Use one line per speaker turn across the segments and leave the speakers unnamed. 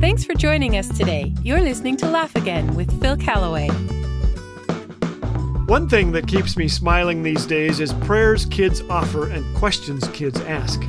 Thanks for joining us today. You're listening to Laugh Again with Phil Callaway.
One thing that keeps me smiling these days is prayers kids offer and questions kids ask.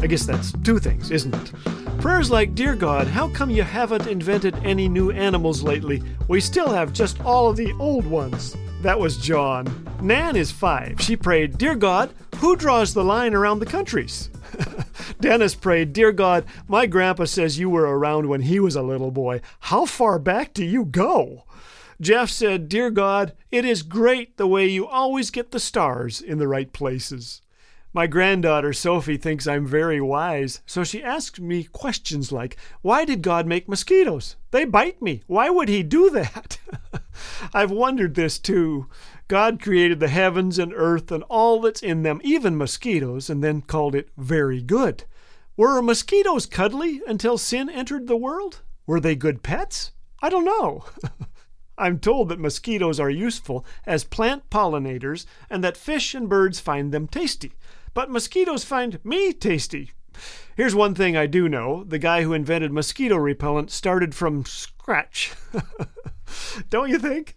I guess that's two things, isn't it? Prayers like, Dear God, how come you haven't invented any new animals lately? We still have just all of the old ones. That was John. Nan is five. She prayed, Dear God, who draws the line around the countries? Dennis prayed, Dear God, my grandpa says you were around when he was a little boy. How far back do you go? Jeff said, Dear God, it is great the way you always get the stars in the right places. My granddaughter Sophie thinks I'm very wise, so she asks me questions like, Why did God make mosquitoes? They bite me. Why would He do that? I've wondered this too. God created the heavens and earth and all that's in them, even mosquitoes, and then called it very good. Were mosquitoes cuddly until sin entered the world? Were they good pets? I don't know. I'm told that mosquitoes are useful as plant pollinators and that fish and birds find them tasty. But mosquitoes find me tasty. Here's one thing I do know the guy who invented mosquito repellent started from scratch. Don't you think?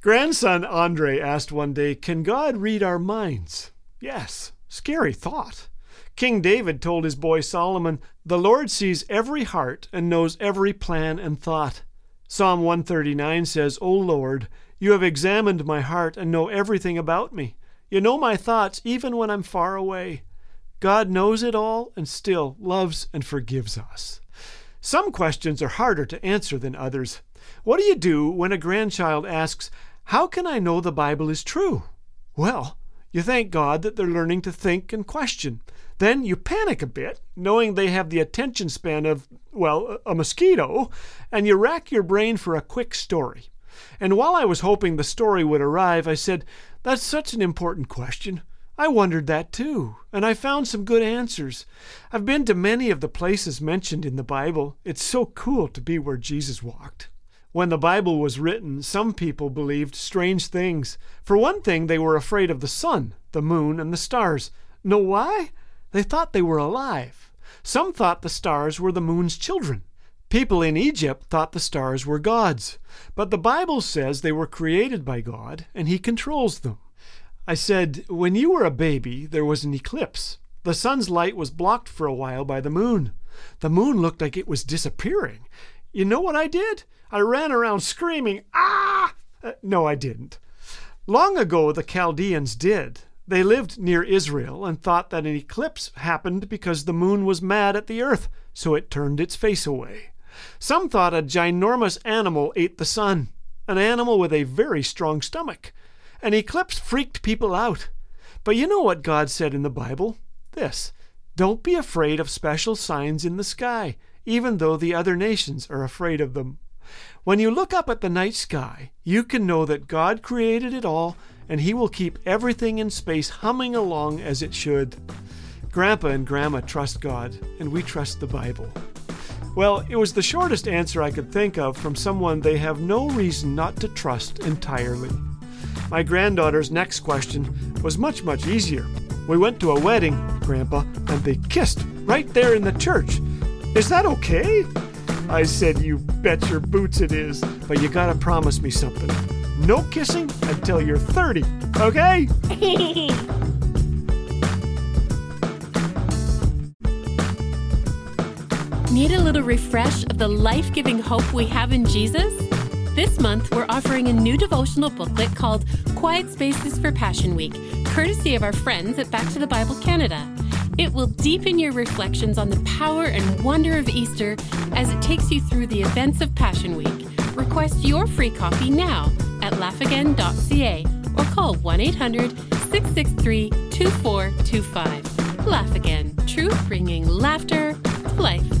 Grandson Andre asked one day, Can God read our minds? Yes. Scary thought. King David told his boy Solomon, The Lord sees every heart and knows every plan and thought. Psalm 139 says, O Lord, you have examined my heart and know everything about me. You know my thoughts even when I'm far away. God knows it all and still loves and forgives us. Some questions are harder to answer than others. What do you do when a grandchild asks, How can I know the Bible is true? Well, you thank God that they're learning to think and question. Then you panic a bit, knowing they have the attention span of, well, a mosquito, and you rack your brain for a quick story. And while I was hoping the story would arrive, I said, That's such an important question. I wondered that too, and I found some good answers. I've been to many of the places mentioned in the Bible. It's so cool to be where Jesus walked. When the Bible was written, some people believed strange things. For one thing, they were afraid of the sun, the moon, and the stars. Know why? They thought they were alive. Some thought the stars were the moon's children. People in Egypt thought the stars were gods. But the Bible says they were created by God and He controls them. I said, When you were a baby, there was an eclipse. The sun's light was blocked for a while by the moon. The moon looked like it was disappearing. You know what I did? I ran around screaming, Ah! Uh, no, I didn't. Long ago, the Chaldeans did. They lived near Israel and thought that an eclipse happened because the moon was mad at the earth, so it turned its face away. Some thought a ginormous animal ate the sun, an animal with a very strong stomach. An eclipse freaked people out. But you know what God said in the Bible? This Don't be afraid of special signs in the sky, even though the other nations are afraid of them. When you look up at the night sky, you can know that God created it all and He will keep everything in space humming along as it should. Grandpa and Grandma trust God, and we trust the Bible. Well, it was the shortest answer I could think of from someone they have no reason not to trust entirely. My granddaughter's next question was much, much easier. We went to a wedding, Grandpa, and they kissed right there in the church. Is that okay? I said, You bet your boots it is, but you gotta promise me something. No kissing until you're 30, okay?
Need a little refresh of the life giving hope we have in Jesus? This month, we're offering a new devotional booklet called Quiet Spaces for Passion Week, courtesy of our friends at Back to the Bible Canada. It will deepen your reflections on the power and wonder of Easter as it takes you through the events of Passion Week. Request your free copy now at laughagain.ca or call 1 800 663 2425. Laugh Again, truth bringing laughter to life.